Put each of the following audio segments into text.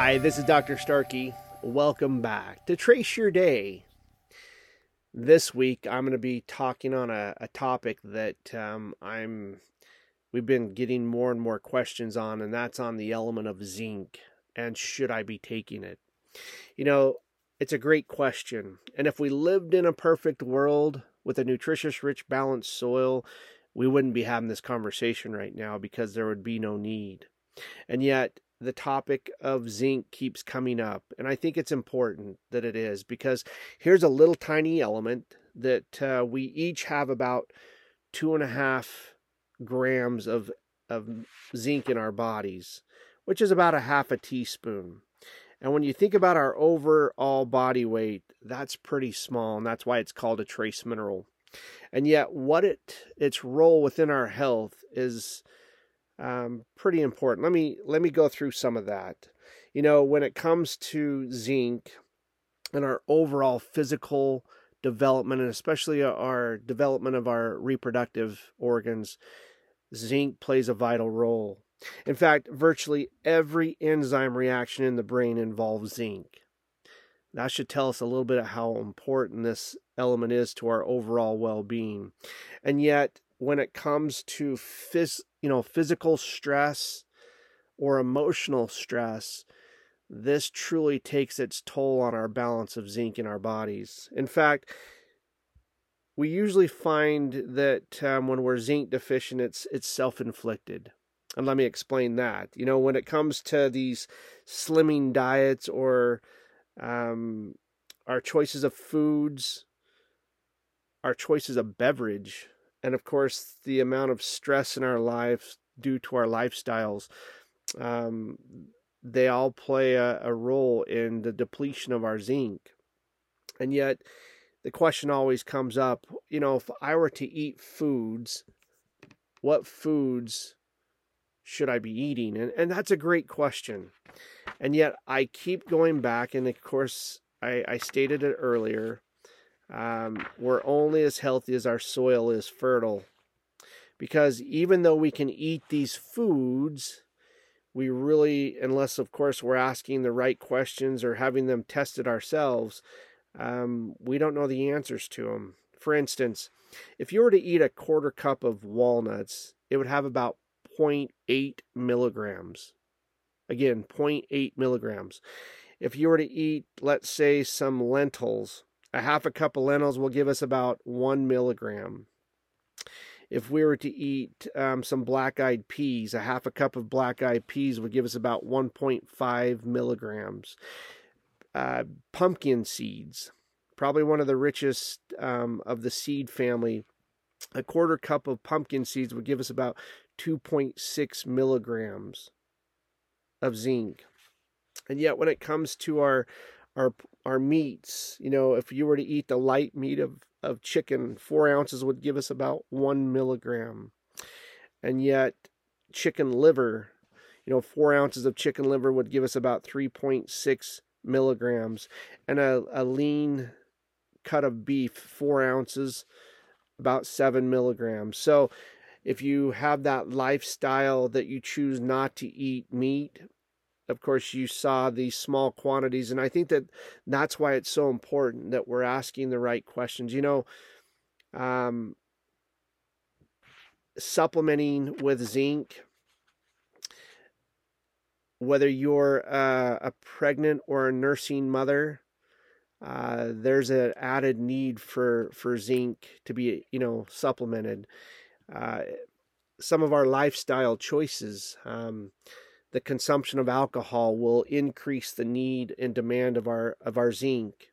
Hi, this is Dr. Starkey. Welcome back to Trace Your Day. This week, I'm going to be talking on a, a topic that um, I'm we've been getting more and more questions on, and that's on the element of zinc and should I be taking it? You know, it's a great question, and if we lived in a perfect world with a nutritious, rich, balanced soil, we wouldn't be having this conversation right now because there would be no need. And yet, the topic of zinc keeps coming up. And I think it's important that it is because here's a little tiny element that uh, we each have about two and a half grams of, of zinc in our bodies, which is about a half a teaspoon. And when you think about our overall body weight, that's pretty small, and that's why it's called a trace mineral. And yet, what it its role within our health is um, pretty important. Let me let me go through some of that. You know, when it comes to zinc and our overall physical development, and especially our development of our reproductive organs, zinc plays a vital role. In fact, virtually every enzyme reaction in the brain involves zinc. That should tell us a little bit of how important this element is to our overall well-being. And yet, when it comes to phys- you know physical stress or emotional stress this truly takes its toll on our balance of zinc in our bodies. In fact we usually find that um, when we're zinc deficient it's it's self-inflicted. And let me explain that. You know when it comes to these slimming diets or um, our choices of foods our choices of beverage and of course the amount of stress in our lives due to our lifestyles um, they all play a, a, role in the depletion of our zinc. And yet the question always comes up you know if i were to eat foods what foods should i be eating? And, and that's a great question. And yet i keep going back and of course i, I stated it earlier um, we're only as healthy as our soil is fertile. Because even though we can eat these foods, we really, unless of course we're asking the right questions or having them tested ourselves, um, we don't know the answers to them. For instance, if you were to eat a quarter cup of walnuts, it would have about 0.8 milligrams. Again, 0.8 milligrams. If you were to eat, let's say, some lentils, a half a cup of lentils will give us about one milligram. If we were to eat um, some black eyed peas, a half a cup of black eyed peas would give us about 1.5 milligrams. Uh, pumpkin seeds, probably one of the richest um, of the seed family. A quarter cup of pumpkin seeds would give us about 2.6 milligrams of zinc. And yet, when it comes to our our our meats. You know, if you were to eat the light meat of, of chicken, four ounces would give us about one milligram. And yet, chicken liver, you know, four ounces of chicken liver would give us about 3.6 milligrams. And a, a lean cut of beef, four ounces, about seven milligrams. So, if you have that lifestyle that you choose not to eat meat, of course you saw these small quantities and i think that that's why it's so important that we're asking the right questions you know um, supplementing with zinc. Whether you're uh, a pregnant or a nursing mother uh, there's an added need for for zinc to be you know supplemented. Uh, some of our lifestyle choices um, the consumption of alcohol will increase the need and demand of our of our zinc.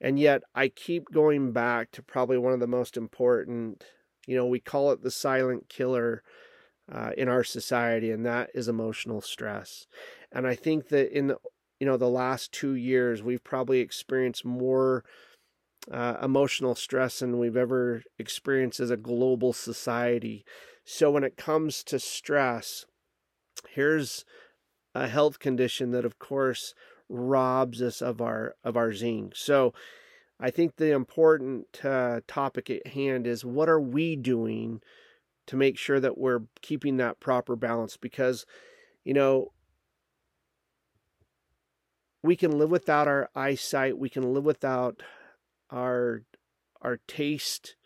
And yet I keep going back to probably one of the most important, you know, we call it the silent killer uh, in our society, and that is emotional stress. And I think that in the, you know the last two years, we've probably experienced more uh, emotional stress than we've ever experienced as a global society. So when it comes to stress, here's a health condition that of course robs us of our of our zinc so i think the important uh, topic at hand is what are we doing to make sure that we're keeping that proper balance? Because you know we can live without our eyesight, we can live without our our taste,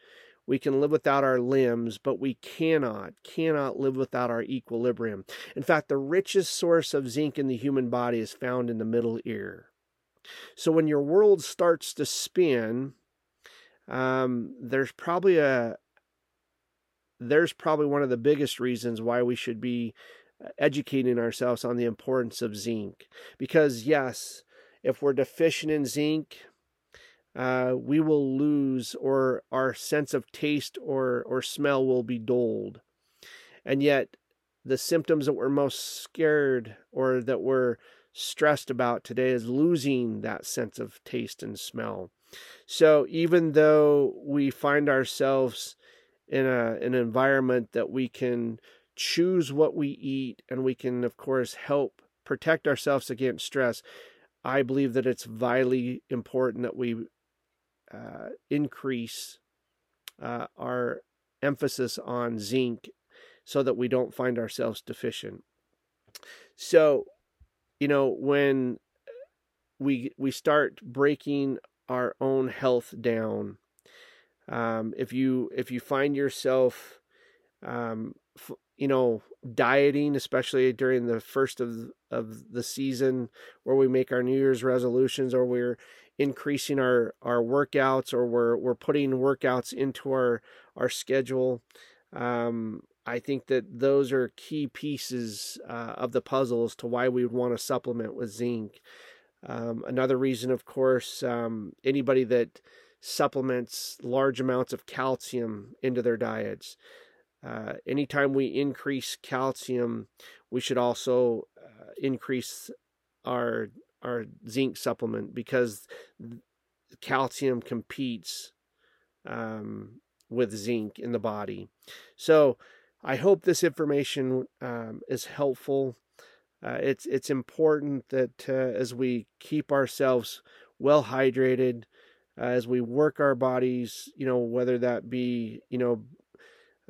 we can live without our limbs, but we cannot, cannot live without our equilibrium. In fact, the richest source of zinc in the human body is found in the middle ear. So when your world starts to spin, um, there's probably a there's probably one of the biggest reasons why we should be uh, educating ourselves on the importance of zinc. Because yes, if we're deficient in zinc, uh, we will lose, or our sense of taste or or smell will be dulled, and yet the symptoms that we're most scared or that we're stressed about today is losing that sense of taste and smell. So even though we find ourselves in a an environment that we can choose what we eat and we can of course help protect ourselves against stress, I believe that it's vitally important that we uh, increase uh, our emphasis on zinc so that we don't find ourselves deficient. So, you know, when we we start breaking our own health down, um, if you if you find yourself, um, f- you know, dieting, especially during the first of of the season, where we make our New Year's resolutions, or we're increasing our our workouts or we're we're putting workouts into our our schedule um, I think that those are key pieces uh, of the puzzle as to why we would want to supplement with zinc. Um, another reason, of course, um, anybody that supplements large amounts of calcium into their diets. Uh, anytime we increase calcium, we should also uh, increase our our zinc supplement because calcium competes um, with zinc in the body. So I hope this information um, is helpful. Uh, it's it's important that uh, as we keep ourselves well hydrated, uh, as we work our bodies, you know, whether that be you know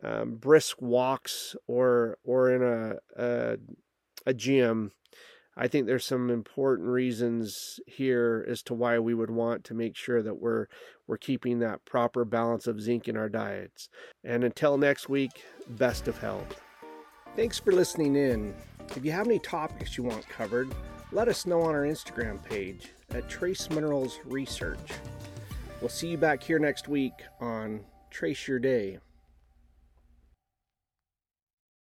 um, brisk walks or or in a, a a gym, I think there's some important reasons here as to why we would want to make sure that we're we're keeping that proper balance of zinc in our diets. And until next week, best of health. Thanks for listening in. If you have any topics you want covered, let us know on our Instagram page at Trace Minerals Research. We'll see you back here next week on Trace Your Day.